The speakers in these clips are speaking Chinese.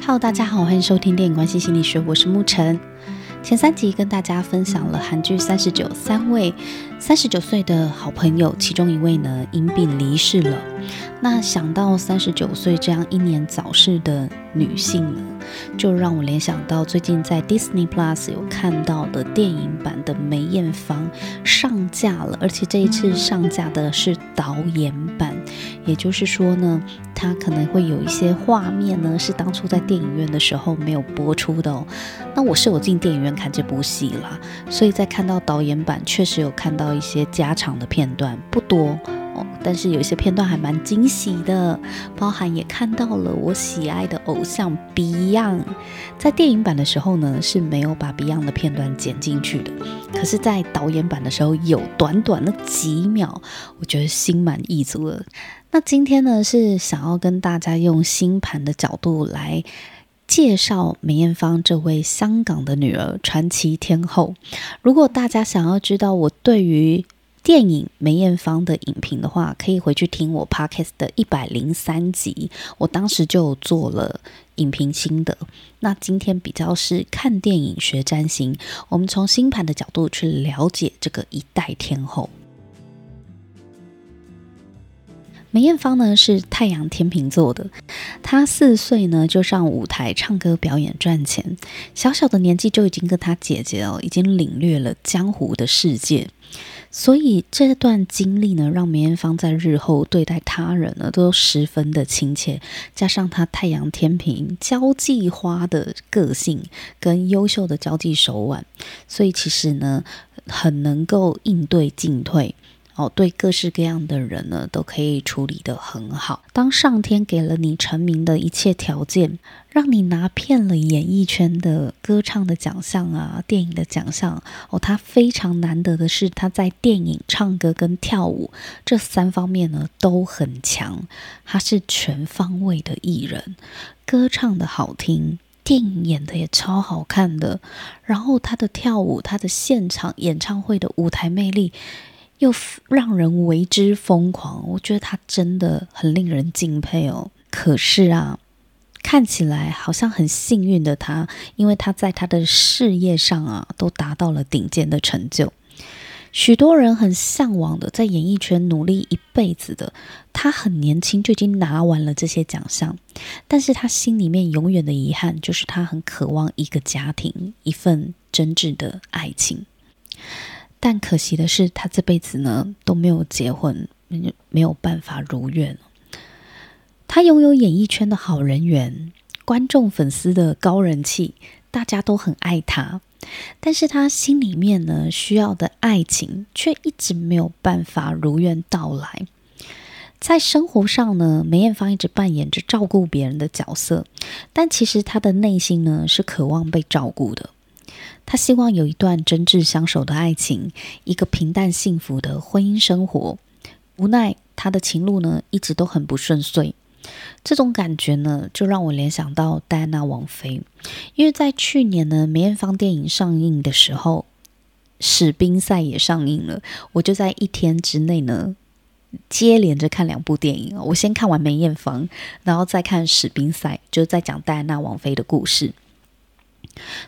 Hello，大家好，欢迎收听电影关系心理学，我是沐晨。前三集跟大家分享了韩剧《三十九》三位三十九岁的好朋友，其中一位呢因病离世了。那想到三十九岁这样英年早逝的女性呢，就让我联想到最近在 Disney Plus 有看到的电影版的梅艳芳上架了，而且这一次上架的是导演版，也就是说呢，它可能会有一些画面呢是当初在电影院的时候没有播出的哦。那我是有进电影院看这部戏啦，所以在看到导演版，确实有看到一些加长的片段，不多。但是有一些片段还蛮惊喜的，包含也看到了我喜爱的偶像 Beyond。在电影版的时候呢，是没有把 Beyond 的片段剪进去的，可是，在导演版的时候有短短的几秒，我觉得心满意足了。那今天呢，是想要跟大家用星盘的角度来介绍梅艳芳这位香港的女儿、传奇天后。如果大家想要知道我对于电影梅艳芳的影评的话，可以回去听我 podcast 的一百零三集，我当时就做了影评心得。那今天比较是看电影学占星，我们从星盘的角度去了解这个一代天后。梅艳芳呢是太阳天秤座的，她四岁呢就上舞台唱歌表演赚钱，小小的年纪就已经跟她姐姐哦已经领略了江湖的世界。所以这段经历呢，让梅艳芳在日后对待他人呢，都十分的亲切。加上她太阳天平交际花的个性跟优秀的交际手腕，所以其实呢，很能够应对进退。哦，对各式各样的人呢，都可以处理得很好。当上天给了你成名的一切条件，让你拿遍了演艺圈的歌唱的奖项啊，电影的奖项哦，他非常难得的是，他在电影、唱歌跟跳舞这三方面呢都很强。他是全方位的艺人，歌唱的好听，电影演的也超好看的，然后他的跳舞，他的现场演唱会的舞台魅力。又让人为之疯狂，我觉得他真的很令人敬佩哦。可是啊，看起来好像很幸运的他，因为他在他的事业上啊，都达到了顶尖的成就。许多人很向往的，在演艺圈努力一辈子的他，很年轻就已经拿完了这些奖项。但是他心里面永远的遗憾，就是他很渴望一个家庭，一份真挚的爱情。但可惜的是，他这辈子呢都没有结婚，没有办法如愿。他拥有演艺圈的好人缘，观众粉丝的高人气，大家都很爱他。但是他心里面呢需要的爱情，却一直没有办法如愿到来。在生活上呢，梅艳芳一直扮演着照顾别人的角色，但其实她的内心呢是渴望被照顾的。他希望有一段真挚相守的爱情，一个平淡幸福的婚姻生活。无奈他的情路呢，一直都很不顺遂。这种感觉呢，就让我联想到戴安娜王妃，因为在去年呢，梅艳芳电影上映的时候，《史宾赛》也上映了，我就在一天之内呢，接连着看两部电影。我先看完梅艳芳，然后再看《史宾赛》，就是在讲戴安娜王妃的故事。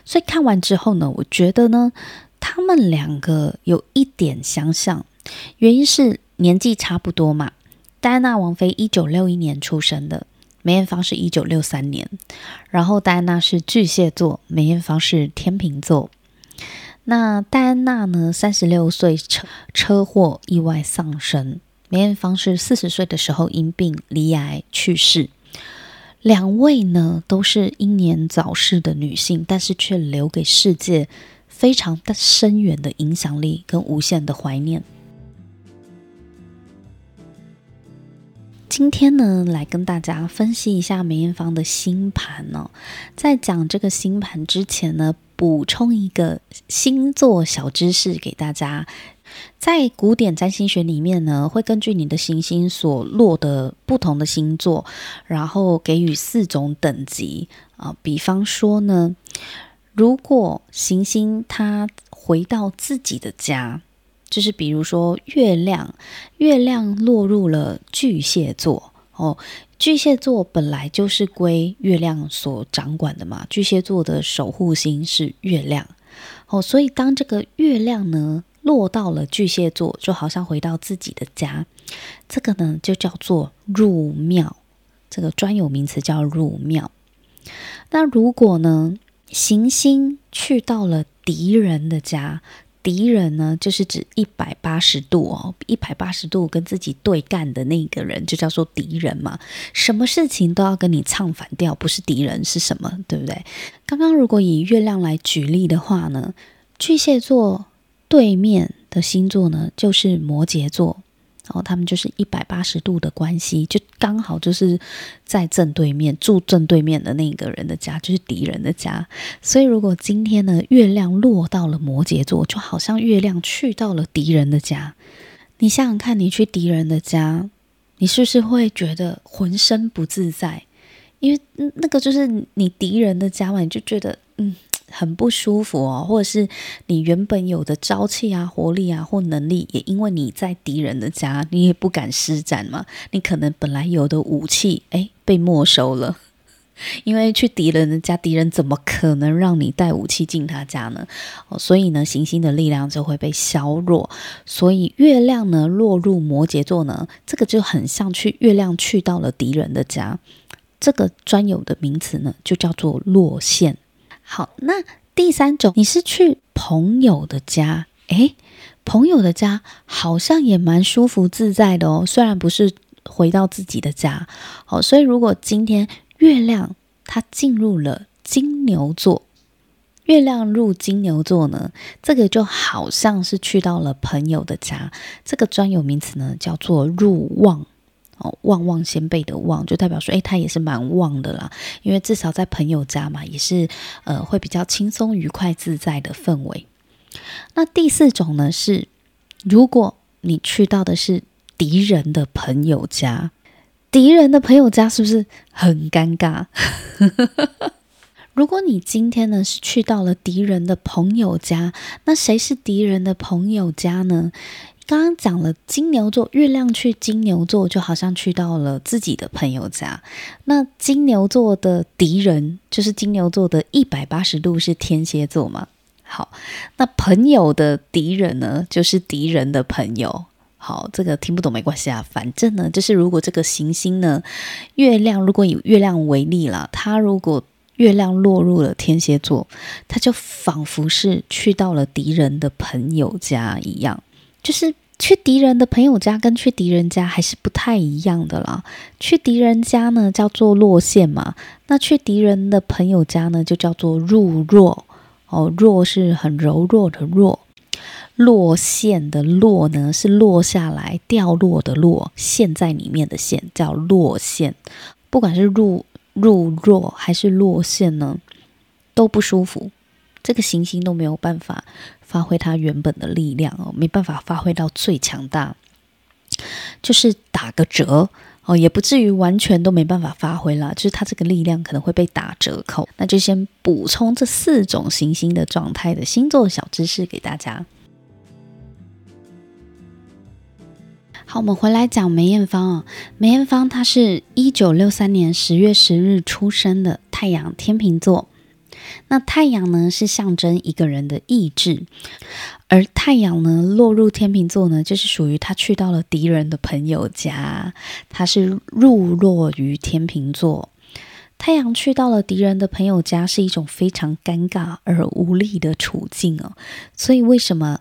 所以看完之后呢，我觉得呢，他们两个有一点相像，原因是年纪差不多嘛。戴安娜王妃一九六一年出生的，梅艳芳是一九六三年，然后戴安娜是巨蟹座，梅艳芳是天秤座。那戴安娜呢，三十六岁车车祸意外丧生，梅艳芳是四十岁的时候因病离癌去世。两位呢都是英年早逝的女性，但是却留给世界非常的深远的影响力跟无限的怀念。今天呢，来跟大家分析一下梅艳芳的星盘哦。在讲这个星盘之前呢，补充一个星座小知识给大家。在古典占星学里面呢，会根据你的行星所落的不同的星座，然后给予四种等级啊。比方说呢，如果行星它回到自己的家，就是比如说月亮，月亮落入了巨蟹座哦。巨蟹座本来就是归月亮所掌管的嘛，巨蟹座的守护星是月亮，哦，所以当这个月亮呢落到了巨蟹座，就好像回到自己的家，这个呢就叫做入庙，这个专有名词叫入庙。那如果呢，行星去到了敌人的家。敌人呢，就是指一百八十度哦，一百八十度跟自己对干的那个人，就叫做敌人嘛。什么事情都要跟你唱反调，不是敌人是什么？对不对？刚刚如果以月亮来举例的话呢，巨蟹座对面的星座呢，就是摩羯座。然后他们就是一百八十度的关系，就刚好就是在正对面住正对面的那个人的家，就是敌人的家。所以如果今天呢，月亮落到了摩羯座，就好像月亮去到了敌人的家。你想想看，你去敌人的家，你是不是会觉得浑身不自在？因为那个就是你敌人的家嘛，你就觉得嗯。很不舒服哦，或者是你原本有的朝气啊、活力啊或能力，也因为你在敌人的家，你也不敢施展嘛。你可能本来有的武器，哎，被没收了。因为去敌人的家，敌人怎么可能让你带武器进他家呢？哦，所以呢，行星的力量就会被削弱。所以月亮呢落入摩羯座呢，这个就很像去月亮去到了敌人的家。这个专有的名词呢，就叫做落线。好，那第三种，你是去朋友的家，诶，朋友的家好像也蛮舒服自在的哦，虽然不是回到自己的家。好，所以如果今天月亮它进入了金牛座，月亮入金牛座呢，这个就好像是去到了朋友的家，这个专有名词呢叫做入望。哦，旺旺仙贝的旺，就代表说，诶，他也是蛮旺的啦。因为至少在朋友家嘛，也是呃会比较轻松、愉快、自在的氛围。那第四种呢是，如果你去到的是敌人的朋友家，敌人的朋友家是不是很尴尬？如果你今天呢是去到了敌人的朋友家，那谁是敌人的朋友家呢？刚刚讲了金牛座，月亮去金牛座，就好像去到了自己的朋友家。那金牛座的敌人就是金牛座的一百八十度是天蝎座嘛？好，那朋友的敌人呢，就是敌人的朋友。好，这个听不懂没关系啊，反正呢，就是如果这个行星呢，月亮如果以月亮为例啦，它如果月亮落入了天蝎座，它就仿佛是去到了敌人的朋友家一样。就是去敌人的朋友家，跟去敌人家还是不太一样的啦。去敌人家呢，叫做落线嘛；那去敌人的朋友家呢，就叫做入弱。哦，弱是很柔弱的弱，落线的落呢，是落下来、掉落的落，线在里面的线叫落线。不管是入入弱还是落线呢，都不舒服。这个行星都没有办法发挥它原本的力量哦，没办法发挥到最强大，就是打个折哦，也不至于完全都没办法发挥了，就是它这个力量可能会被打折扣。那就先补充这四种行星的状态的星座小知识给大家。好，我们回来讲梅艳芳啊，梅艳芳她是一九六三年十月十日出生的，太阳天秤座。那太阳呢，是象征一个人的意志，而太阳呢落入天秤座呢，就是属于他去到了敌人的朋友家，他是入落于天秤座。太阳去到了敌人的朋友家，是一种非常尴尬而无力的处境哦。所以为什么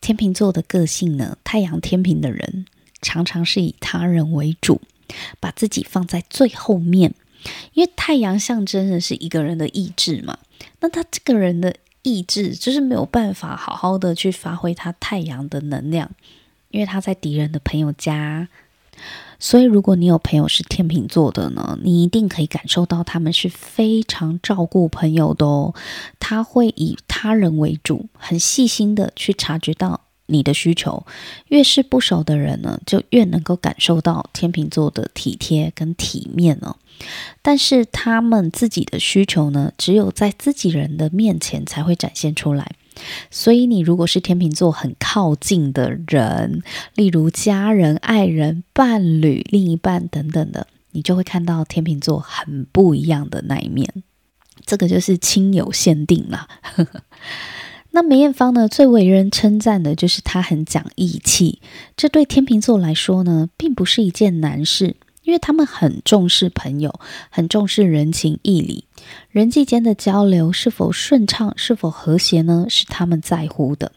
天秤座的个性呢？太阳天秤的人常常是以他人为主，把自己放在最后面。因为太阳象征的是一个人的意志嘛，那他这个人的意志就是没有办法好好的去发挥他太阳的能量，因为他在敌人的朋友家。所以，如果你有朋友是天秤座的呢，你一定可以感受到他们是非常照顾朋友的哦。他会以他人为主，很细心的去察觉到你的需求。越是不熟的人呢，就越能够感受到天秤座的体贴跟体面哦。但是他们自己的需求呢，只有在自己人的面前才会展现出来。所以，你如果是天秤座很靠近的人，例如家人、爱人、伴侣、另一半等等的，你就会看到天秤座很不一样的那一面。这个就是亲友限定啦。那梅艳芳呢，最为人称赞的就是她很讲义气，这对天秤座来说呢，并不是一件难事。因为他们很重视朋友，很重视人情义理，人际间的交流是否顺畅、是否和谐呢？是他们在乎的。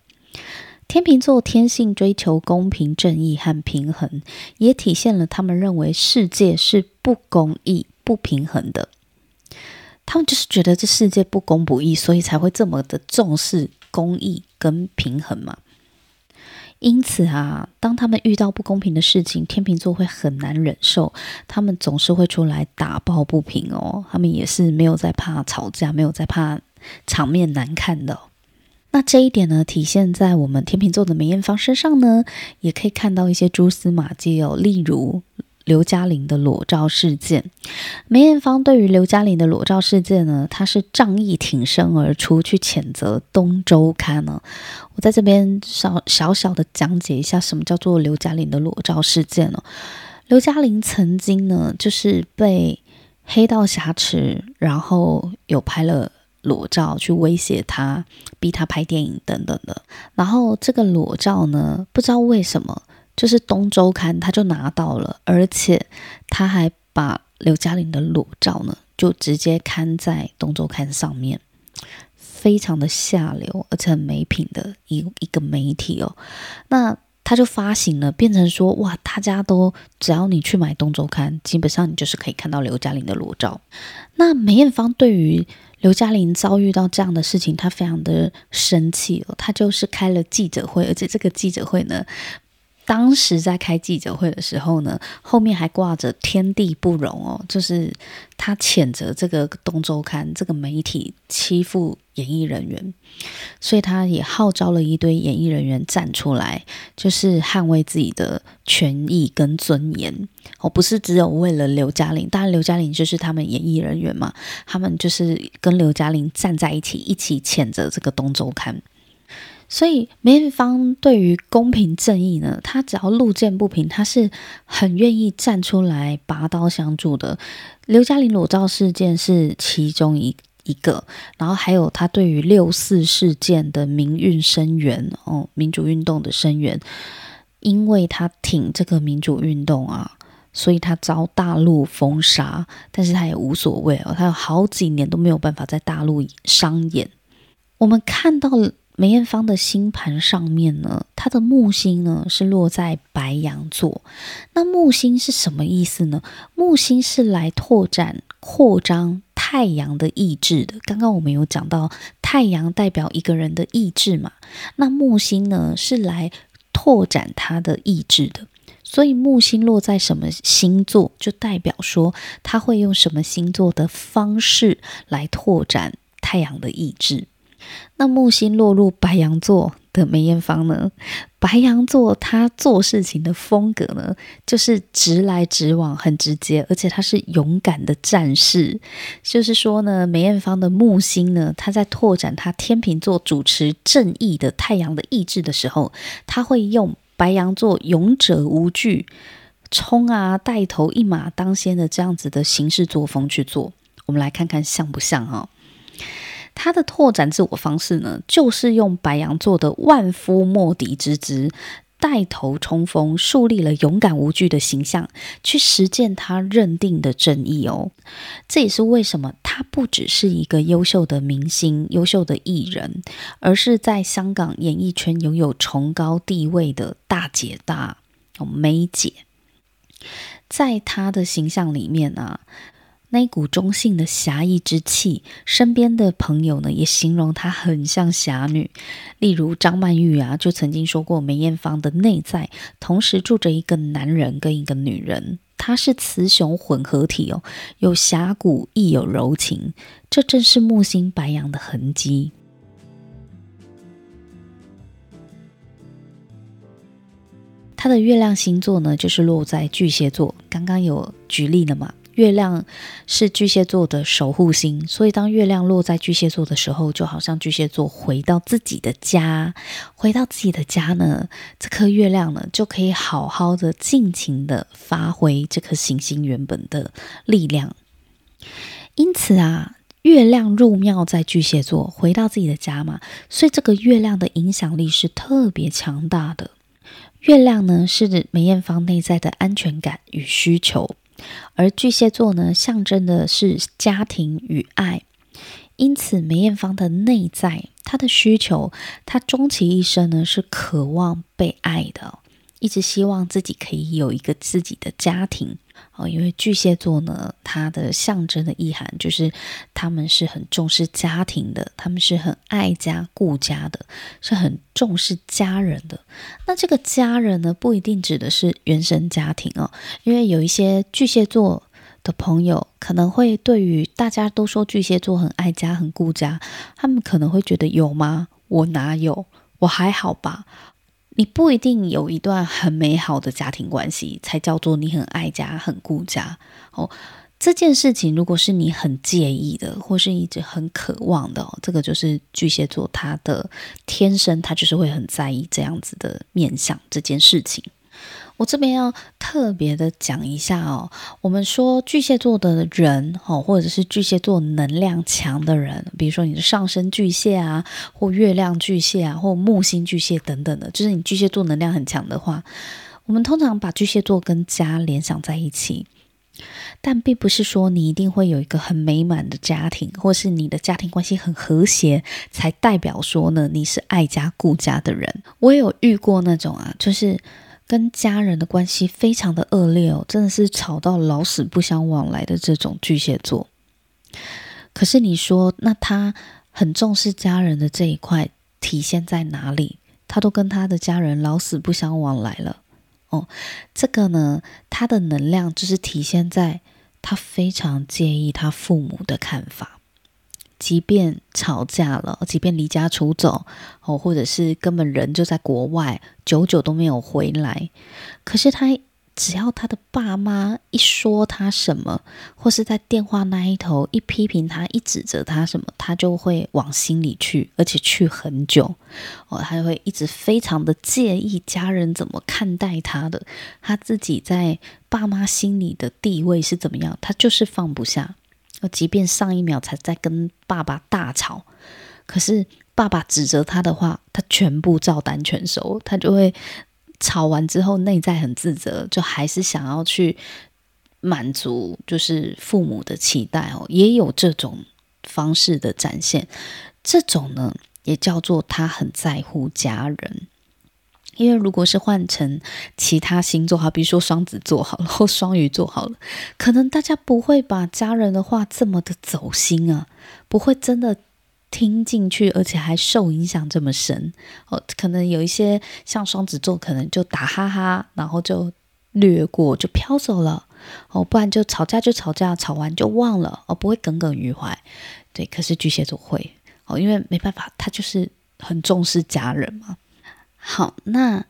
天秤座天性追求公平、正义和平衡，也体现了他们认为世界是不公义、不平衡的。他们就是觉得这世界不公不义，所以才会这么的重视公益跟平衡嘛。因此啊，当他们遇到不公平的事情，天秤座会很难忍受，他们总是会出来打抱不平哦。他们也是没有在怕吵架，没有在怕场面难看的。那这一点呢，体现在我们天秤座的梅艳芳身上呢，也可以看到一些蛛丝马迹哦，例如。刘嘉玲的裸照事件，梅艳芳对于刘嘉玲的裸照事件呢，她是仗义挺身而出去谴责《东周刊》呢。我在这边小小小的讲解一下，什么叫做刘嘉玲的裸照事件呢？刘嘉玲曾经呢，就是被黑道挟持，然后有拍了裸照去威胁他，逼他拍电影等等的。然后这个裸照呢，不知道为什么。就是《东周刊》，他就拿到了，而且他还把刘嘉玲的裸照呢，就直接刊在《东周刊》上面，非常的下流，而且很没品的一一个媒体哦。那他就发行了，变成说哇，大家都只要你去买《东周刊》，基本上你就是可以看到刘嘉玲的裸照。那梅艳芳对于刘嘉玲遭遇到这样的事情，她非常的生气哦，她就是开了记者会，而且这个记者会呢。当时在开记者会的时候呢，后面还挂着“天地不容”哦，就是他谴责这个《东周刊》这个媒体欺负演艺人员，所以他也号召了一堆演艺人员站出来，就是捍卫自己的权益跟尊严哦，不是只有为了刘嘉玲，当然刘嘉玲就是他们演艺人员嘛，他们就是跟刘嘉玲站在一起，一起谴责这个《东周刊》。所以梅艳芳对于公平正义呢，她只要路见不平，她是很愿意站出来拔刀相助的。刘嘉玲裸照事件是其中一一个，然后还有她对于六四事件的民运声援哦，民主运动的声援，因为她挺这个民主运动啊，所以她遭大陆封杀，但是她也无所谓哦，她有好几年都没有办法在大陆商演。我们看到。梅艳芳的星盘上面呢，她的木星呢是落在白羊座。那木星是什么意思呢？木星是来拓展、扩张太阳的意志的。刚刚我们有讲到，太阳代表一个人的意志嘛。那木星呢是来拓展他的意志的。所以木星落在什么星座，就代表说他会用什么星座的方式来拓展太阳的意志。那木星落入白羊座的梅艳芳呢？白羊座他做事情的风格呢，就是直来直往，很直接，而且他是勇敢的战士。就是说呢，梅艳芳的木星呢，他在拓展他天秤座主持正义的太阳的意志的时候，他会用白羊座勇者无惧、冲啊带头一马当先的这样子的行事作风去做。我们来看看像不像哈、他的拓展自我方式呢，就是用白羊座的万夫莫敌之姿，带头冲锋，树立了勇敢无惧的形象，去实践他认定的正义哦。这也是为什么他不只是一个优秀的明星、优秀的艺人，而是在香港演艺圈拥有崇高地位的大姐大哦，梅姐。在他的形象里面啊。那一股中性的侠义之气，身边的朋友呢也形容她很像侠女。例如张曼玉啊，就曾经说过梅艳芳的内在同时住着一个男人跟一个女人，她是雌雄混合体哦，有侠骨亦有柔情，这正是木星白羊的痕迹。他的月亮星座呢，就是落在巨蟹座。刚刚有举例了嘛？月亮是巨蟹座的守护星，所以当月亮落在巨蟹座的时候，就好像巨蟹座回到自己的家，回到自己的家呢，这颗月亮呢就可以好好的、尽情的发挥这颗行星原本的力量。因此啊，月亮入庙在巨蟹座，回到自己的家嘛，所以这个月亮的影响力是特别强大的。月亮呢，是梅艳芳内在的安全感与需求，而巨蟹座呢，象征的是家庭与爱。因此，梅艳芳的内在，她的需求，她终其一生呢，是渴望被爱的，一直希望自己可以有一个自己的家庭。哦，因为巨蟹座呢，它的象征的意涵就是他们是很重视家庭的，他们是很爱家顾家的，是很重视家人的。那这个家人呢，不一定指的是原生家庭哦，因为有一些巨蟹座的朋友可能会对于大家都说巨蟹座很爱家、很顾家，他们可能会觉得有吗？我哪有？我还好吧。你不一定有一段很美好的家庭关系，才叫做你很爱家、很顾家哦。这件事情如果是你很介意的，或是一直很渴望的，这个就是巨蟹座他的天生，他就是会很在意这样子的面相这件事情。我这边要特别的讲一下哦，我们说巨蟹座的人哦，或者是巨蟹座能量强的人，比如说你的上升巨蟹啊，或月亮巨蟹啊，或木星巨蟹等等的，就是你巨蟹座能量很强的话，我们通常把巨蟹座跟家联想在一起，但并不是说你一定会有一个很美满的家庭，或是你的家庭关系很和谐，才代表说呢，你是爱家顾家的人。我也有遇过那种啊，就是。跟家人的关系非常的恶劣哦，真的是吵到老死不相往来的这种巨蟹座。可是你说，那他很重视家人的这一块体现在哪里？他都跟他的家人老死不相往来了哦。这个呢，他的能量就是体现在他非常介意他父母的看法。即便吵架了，即便离家出走，哦，或者是根本人就在国外，久久都没有回来，可是他只要他的爸妈一说他什么，或是在电话那一头一批评他，一指责他什么，他就会往心里去，而且去很久，哦，他就会一直非常的介意家人怎么看待他的，他自己在爸妈心里的地位是怎么样，他就是放不下。那即便上一秒才在跟爸爸大吵，可是爸爸指责他的话，他全部照单全收。他就会吵完之后，内在很自责，就还是想要去满足，就是父母的期待哦。也有这种方式的展现，这种呢，也叫做他很在乎家人。因为如果是换成其他星座，好，比如说双子座好了，或双鱼座好了，可能大家不会把家人的话这么的走心啊，不会真的听进去，而且还受影响这么深哦。可能有一些像双子座，可能就打哈哈，然后就略过，就飘走了哦。不然就吵架就吵架，吵完就忘了哦，不会耿耿于怀。对，可是巨蟹座会哦，因为没办法，他就是很重视家人嘛。好，那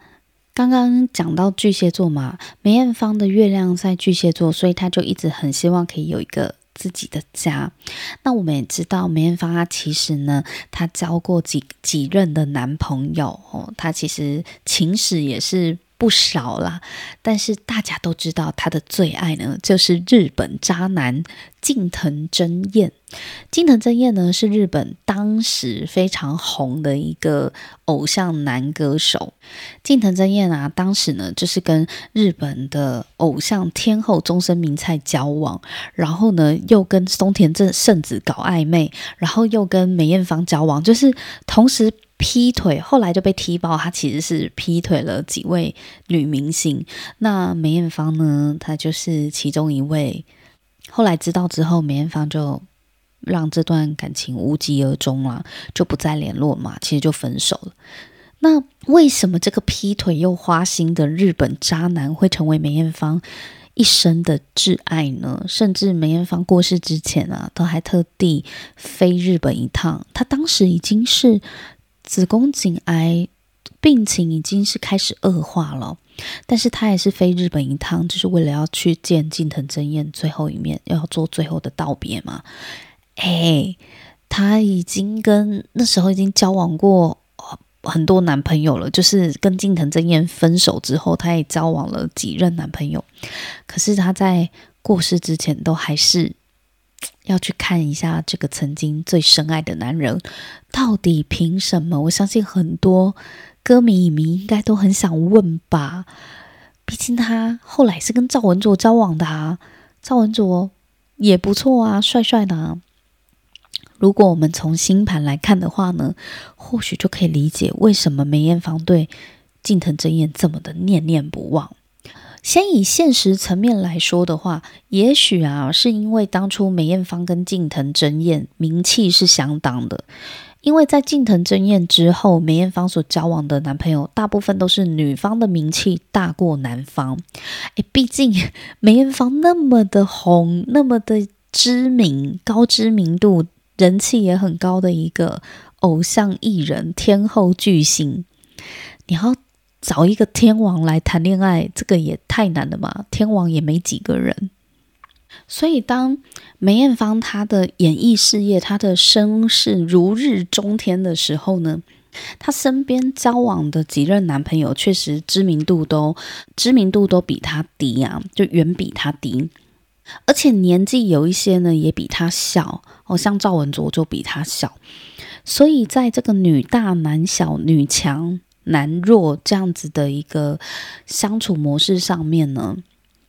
刚刚讲到巨蟹座嘛，梅艳芳的月亮在巨蟹座，所以她就一直很希望可以有一个自己的家。那我们也知道，梅艳芳她其实呢，她交过几几任的男朋友哦，她其实情史也是。不少啦，但是大家都知道她的最爱呢，就是日本渣男近藤真彦。近藤真彦呢，是日本当时非常红的一个偶像男歌手。近藤真彦啊，当时呢就是跟日本的偶像天后中森明菜交往，然后呢又跟松田正圣子搞暧昧，然后又跟梅艳芳交往，就是同时。劈腿，后来就被踢爆，他其实是劈腿了几位女明星。那梅艳芳呢？她就是其中一位。后来知道之后，梅艳芳就让这段感情无疾而终了，就不再联络嘛，其实就分手了。那为什么这个劈腿又花心的日本渣男会成为梅艳芳一生的挚爱呢？甚至梅艳芳过世之前啊，都还特地飞日本一趟。他当时已经是。子宫颈癌病情已经是开始恶化了，但是他也是飞日本一趟，就是为了要去见近藤真彦最后一面，要做最后的道别嘛。哎，他已经跟那时候已经交往过很多男朋友了，就是跟近藤真彦分手之后，他也交往了几任男朋友。可是他在过世之前，都还是要去看一下这个曾经最深爱的男人，到底凭什么？我相信很多。歌迷、影迷应该都很想问吧，毕竟他后来是跟赵文卓交往的啊，赵文卓也不错啊，帅帅的啊。如果我们从星盘来看的话呢，或许就可以理解为什么梅艳芳对近藤真彦这么的念念不忘。先以现实层面来说的话，也许啊，是因为当初梅艳芳跟近藤真彦名气是相当的。因为在近藤真彦之后，梅艳芳所交往的男朋友大部分都是女方的名气大过男方。诶，毕竟 梅艳芳那么的红，那么的知名，高知名度，人气也很高的一个偶像艺人，天后巨星，你要找一个天王来谈恋爱，这个也太难了嘛！天王也没几个人。所以，当梅艳芳她的演艺事业、她的声势如日中天的时候呢，她身边交往的几任男朋友确实知名度都知名度都比她低啊，就远比她低，而且年纪有一些呢也比她小哦，像赵文卓就比她小，所以在这个女大男小、女强男弱这样子的一个相处模式上面呢。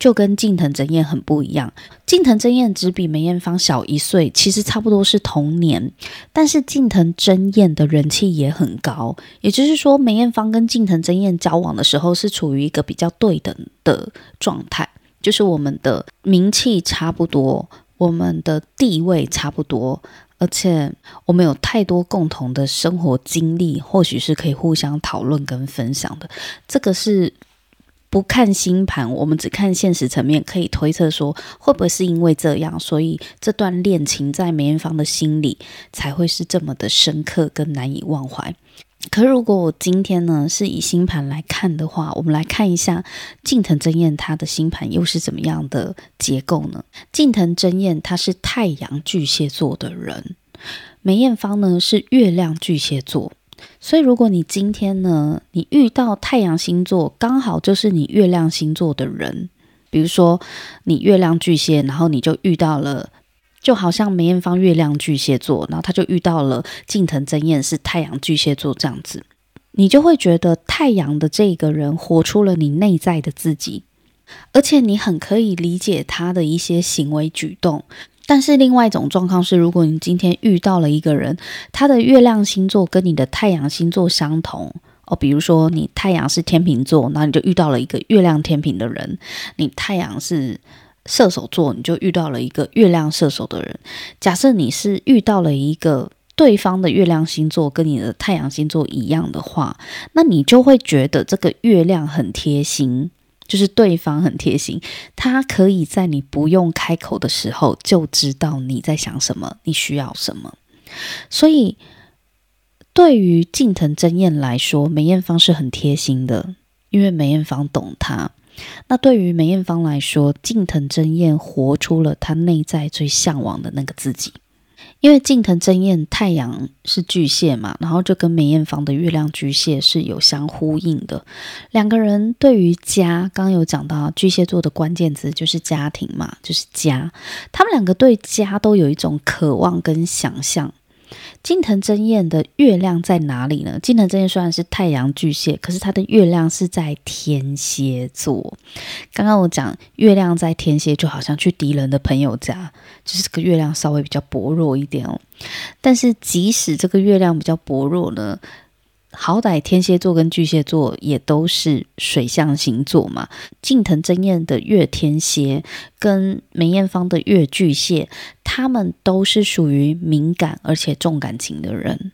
就跟近藤真彦很不一样，近藤真彦只比梅艳芳小一岁，其实差不多是同年。但是近藤真彦的人气也很高，也就是说，梅艳芳跟近藤真彦交往的时候是处于一个比较对等的状态，就是我们的名气差不多，我们的地位差不多，而且我们有太多共同的生活经历，或许是可以互相讨论跟分享的。这个是。不看星盘，我们只看现实层面，可以推测说，会不会是因为这样，所以这段恋情在梅艳芳的心里才会是这么的深刻跟难以忘怀。可如果我今天呢是以星盘来看的话，我们来看一下近藤真彦他的星盘又是怎么样的结构呢？近藤真彦他是太阳巨蟹座的人，梅艳芳呢是月亮巨蟹座。所以，如果你今天呢，你遇到太阳星座刚好就是你月亮星座的人，比如说你月亮巨蟹，然后你就遇到了，就好像梅艳芳月亮巨蟹座，然后他就遇到了近藤真彦是太阳巨蟹座这样子，你就会觉得太阳的这个人活出了你内在的自己，而且你很可以理解他的一些行为举动。但是另外一种状况是，如果你今天遇到了一个人，他的月亮星座跟你的太阳星座相同哦，比如说你太阳是天秤座，那你就遇到了一个月亮天秤的人；你太阳是射手座，你就遇到了一个月亮射手的人。假设你是遇到了一个对方的月亮星座跟你的太阳星座一样的话，那你就会觉得这个月亮很贴心。就是对方很贴心，他可以在你不用开口的时候就知道你在想什么，你需要什么。所以，对于近藤真彦来说，梅艳芳是很贴心的，因为梅艳芳懂他。那对于梅艳芳来说，近藤真彦活出了他内在最向往的那个自己。因为近藤真彦太阳是巨蟹嘛，然后就跟梅艳芳的月亮巨蟹是有相呼应的。两个人对于家，刚刚有讲到巨蟹座的关键词就是家庭嘛，就是家。他们两个对家都有一种渴望跟想象。近藤真彦的月亮在哪里呢？近藤真彦虽然是太阳巨蟹，可是他的月亮是在天蝎座。刚刚我讲月亮在天蝎，就好像去敌人的朋友家，就是这个月亮稍微比较薄弱一点哦。但是即使这个月亮比较薄弱呢，好歹天蝎座跟巨蟹座也都是水象星座嘛。近藤真彦的月天蝎跟梅艳芳的月巨蟹，他们都是属于敏感而且重感情的人，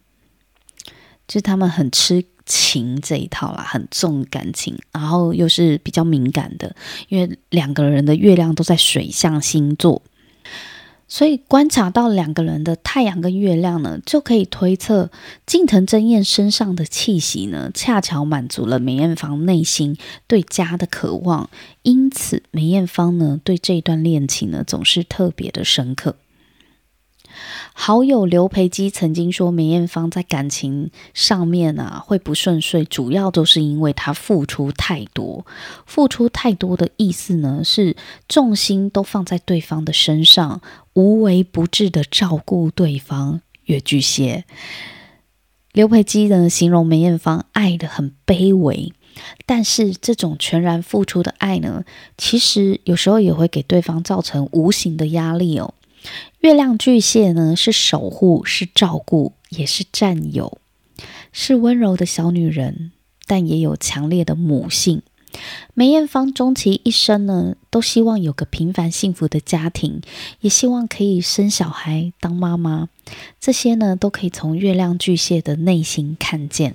就他们很吃情这一套啦，很重感情，然后又是比较敏感的，因为两个人的月亮都在水象星座。所以观察到两个人的太阳跟月亮呢，就可以推测近藤真彦身上的气息呢，恰巧满足了梅艳芳内心对家的渴望，因此梅艳芳呢对这段恋情呢总是特别的深刻。好友刘培基曾经说，梅艳芳在感情上面啊会不顺遂，主要都是因为她付出太多。付出太多的意思呢，是重心都放在对方的身上，无微不至的照顾对方。月巨蟹，刘培基呢形容梅艳芳爱得很卑微，但是这种全然付出的爱呢，其实有时候也会给对方造成无形的压力哦。月亮巨蟹呢，是守护，是照顾，也是占有，是温柔的小女人，但也有强烈的母性。梅艳芳终其一生呢，都希望有个平凡幸福的家庭，也希望可以生小孩、当妈妈。这些呢，都可以从月亮巨蟹的内心看见。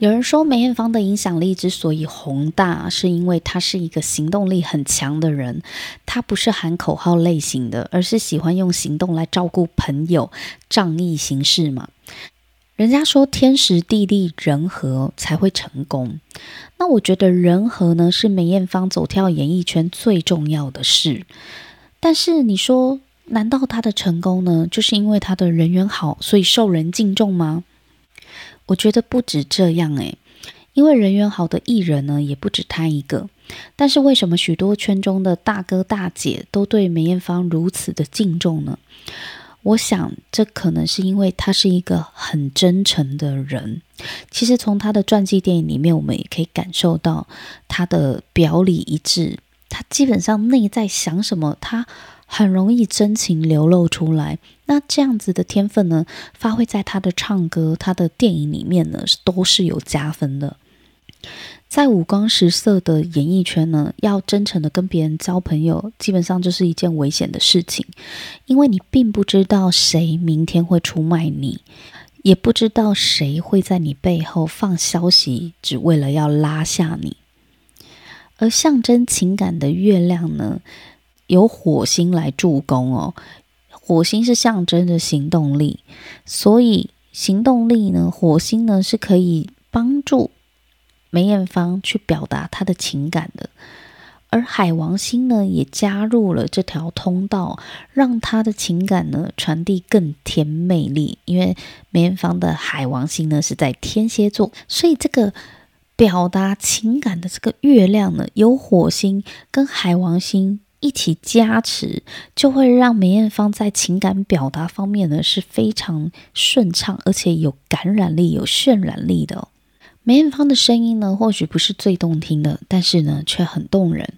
有人说，梅艳芳的影响力之所以宏大，是因为她是一个行动力很强的人。她不是喊口号类型的，而是喜欢用行动来照顾朋友，仗义行事嘛。人家说天时地利人和才会成功，那我觉得人和呢，是梅艳芳走跳演艺圈最重要的事。但是你说，难道她的成功呢，就是因为她的人缘好，所以受人敬重吗？我觉得不止这样诶，因为人缘好的艺人呢，也不止他一个。但是为什么许多圈中的大哥大姐都对梅艳芳如此的敬重呢？我想这可能是因为他是一个很真诚的人。其实从他的传记电影里面，我们也可以感受到他的表里一致。他基本上内在想什么，他。很容易真情流露出来，那这样子的天分呢，发挥在他的唱歌、他的电影里面呢，都是有加分的。在五光十色的演艺圈呢，要真诚的跟别人交朋友，基本上就是一件危险的事情，因为你并不知道谁明天会出卖你，也不知道谁会在你背后放消息，只为了要拉下你。而象征情感的月亮呢，由火星来助攻哦，火星是象征着行动力，所以行动力呢，火星呢是可以帮助梅艳芳去表达她的情感的，而海王星呢也加入了这条通道，让她的情感呢传递更添魅力。因为梅艳芳的海王星呢是在天蝎座，所以这个表达情感的这个月亮呢，有火星跟海王星。一起加持，就会让梅艳芳在情感表达方面呢是非常顺畅，而且有感染力、有渲染力的。梅艳芳的声音呢，或许不是最动听的，但是呢却很动人。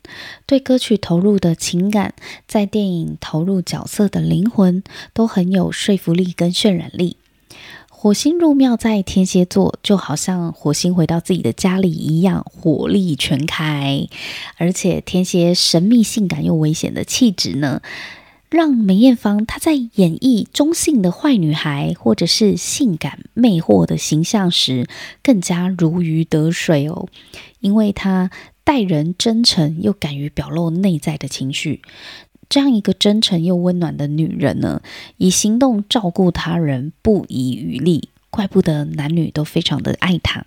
对歌曲投入的情感，在电影投入角色的灵魂，都很有说服力跟渲染力。火星入庙在天蝎座，就好像火星回到自己的家里一样，火力全开。而且天蝎神秘、性感又危险的气质呢，让梅艳芳她在演绎中性的坏女孩，或者是性感魅惑的形象时，更加如鱼得水哦。因为她待人真诚，又敢于表露内在的情绪。这样一个真诚又温暖的女人呢，以行动照顾他人，不遗余力，怪不得男女都非常的爱她。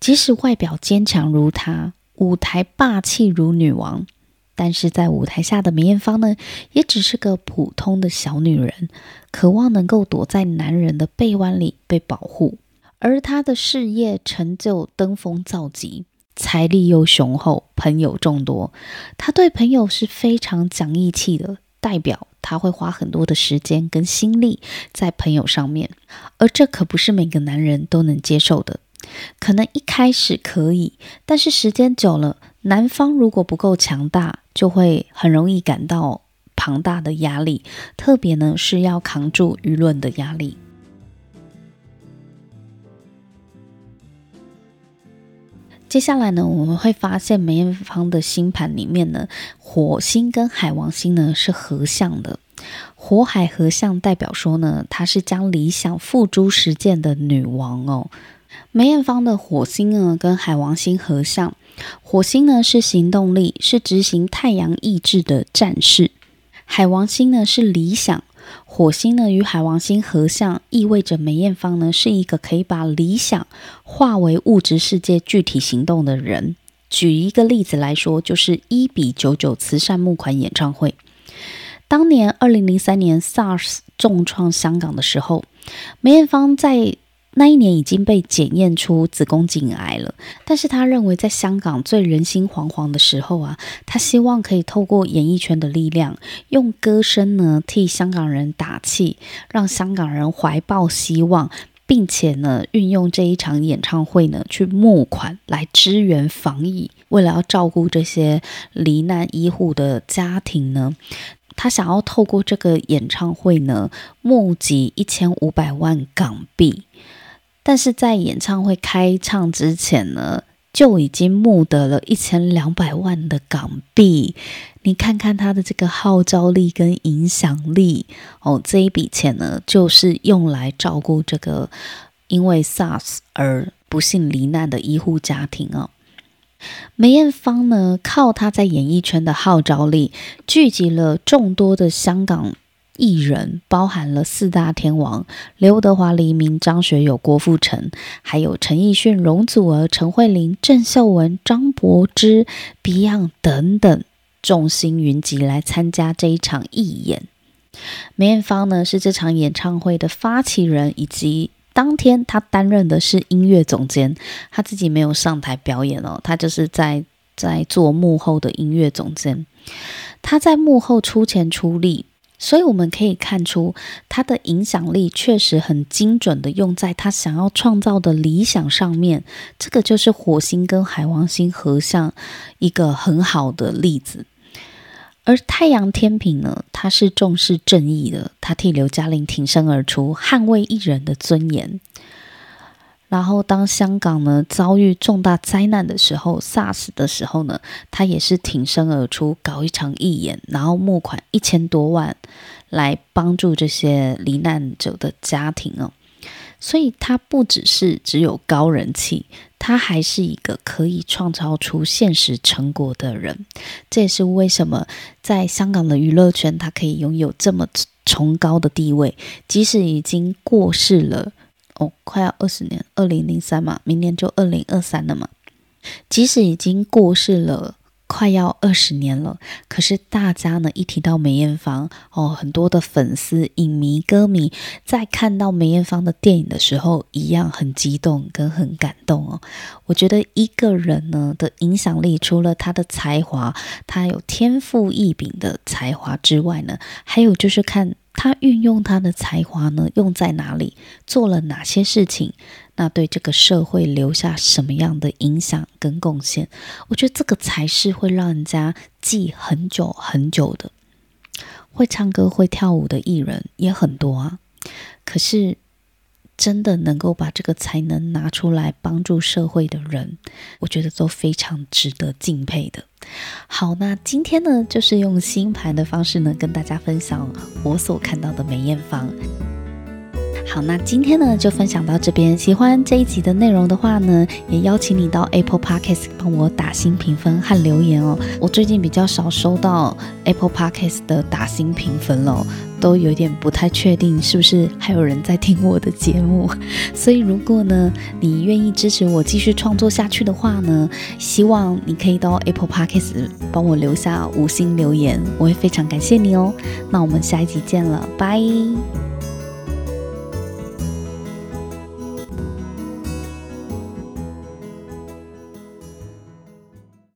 即使外表坚强如她，舞台霸气如女王，但是在舞台下的梅艳芳呢，也只是个普通的小女人，渴望能够躲在男人的臂弯里被保护，而她的事业成就登峰造极。财力又雄厚，朋友众多，他对朋友是非常讲义气的，代表他会花很多的时间跟心力在朋友上面，而这可不是每个男人都能接受的。可能一开始可以，但是时间久了，男方如果不够强大，就会很容易感到庞大的压力，特别呢是要扛住舆论的压力。接下来呢，我们会发现梅艳芳的星盘里面呢，火星跟海王星呢是合相的。火海合相代表说呢，她是将理想付诸实践的女王哦。梅艳芳的火星呢跟海王星合相，火星呢是行动力，是执行太阳意志的战士；海王星呢是理想。火星呢与海王星合相，意味着梅艳芳呢是一个可以把理想化为物质世界具体行动的人。举一个例子来说，就是一比九九慈善募款演唱会。当年二零零三年 SARS 重创香港的时候，梅艳芳在那一年已经被检验出子宫颈癌了，但是他认为在香港最人心惶惶的时候啊，他希望可以透过演艺圈的力量，用歌声呢替香港人打气，让香港人怀抱希望，并且呢运用这一场演唱会呢去募款来支援防疫。为了要照顾这些罹难医护的家庭呢，他想要透过这个演唱会呢募集一千五百万港币。但是在演唱会开唱之前呢，就已经募得了一千两百万的港币。你看看他的这个号召力跟影响力哦，这一笔钱呢，就是用来照顾这个因为 SARS 而不幸罹难的医护家庭哦。梅艳芳呢，靠她在演艺圈的号召力，聚集了众多的香港。艺人包含了四大天王刘德华、黎明、张学友、郭富城，还有陈奕迅、容祖儿、陈慧琳、郑秀文、张柏芝、Beyond 等等，众星云集来参加这一场义演。梅艳芳呢是这场演唱会的发起人，以及当天他担任的是音乐总监，他自己没有上台表演哦，他就是在在做幕后的音乐总监，他在幕后出钱出力。所以我们可以看出，他的影响力确实很精准的用在他想要创造的理想上面。这个就是火星跟海王星合相一个很好的例子。而太阳天平呢，他是重视正义的，他替刘嘉玲挺身而出，捍卫艺人的尊严。然后，当香港呢遭遇重大灾难的时候，SARS 的时候呢，他也是挺身而出，搞一场义演，然后募款一千多万，来帮助这些罹难者的家庭哦。所以，他不只是只有高人气，他还是一个可以创造出现实成果的人。这也是为什么在香港的娱乐圈，他可以拥有这么崇高的地位，即使已经过世了。快要二十年，二零零三嘛，明年就二零二三了嘛。即使已经过世了，快要二十年了，可是大家呢一提到梅艳芳，哦，很多的粉丝、影迷、歌迷在看到梅艳芳的电影的时候，一样很激动跟很感动哦。我觉得一个人呢的影响力，除了他的才华，他有天赋异禀的才华之外呢，还有就是看。他运用他的才华呢，用在哪里，做了哪些事情？那对这个社会留下什么样的影响跟贡献？我觉得这个才是会让人家记很久很久的。会唱歌、会跳舞的艺人也很多啊，可是。真的能够把这个才能拿出来帮助社会的人，我觉得都非常值得敬佩的。好，那今天呢，就是用星盘的方式呢，跟大家分享我所看到的梅艳芳。好，那今天呢就分享到这边。喜欢这一集的内容的话呢，也邀请你到 Apple Podcast 帮我打新评分和留言哦。我最近比较少收到 Apple Podcast 的打新评分了，都有点不太确定是不是还有人在听我的节目。所以如果呢你愿意支持我继续创作下去的话呢，希望你可以到 Apple Podcast 帮我留下五星留言，我会非常感谢你哦。那我们下一集见了，拜。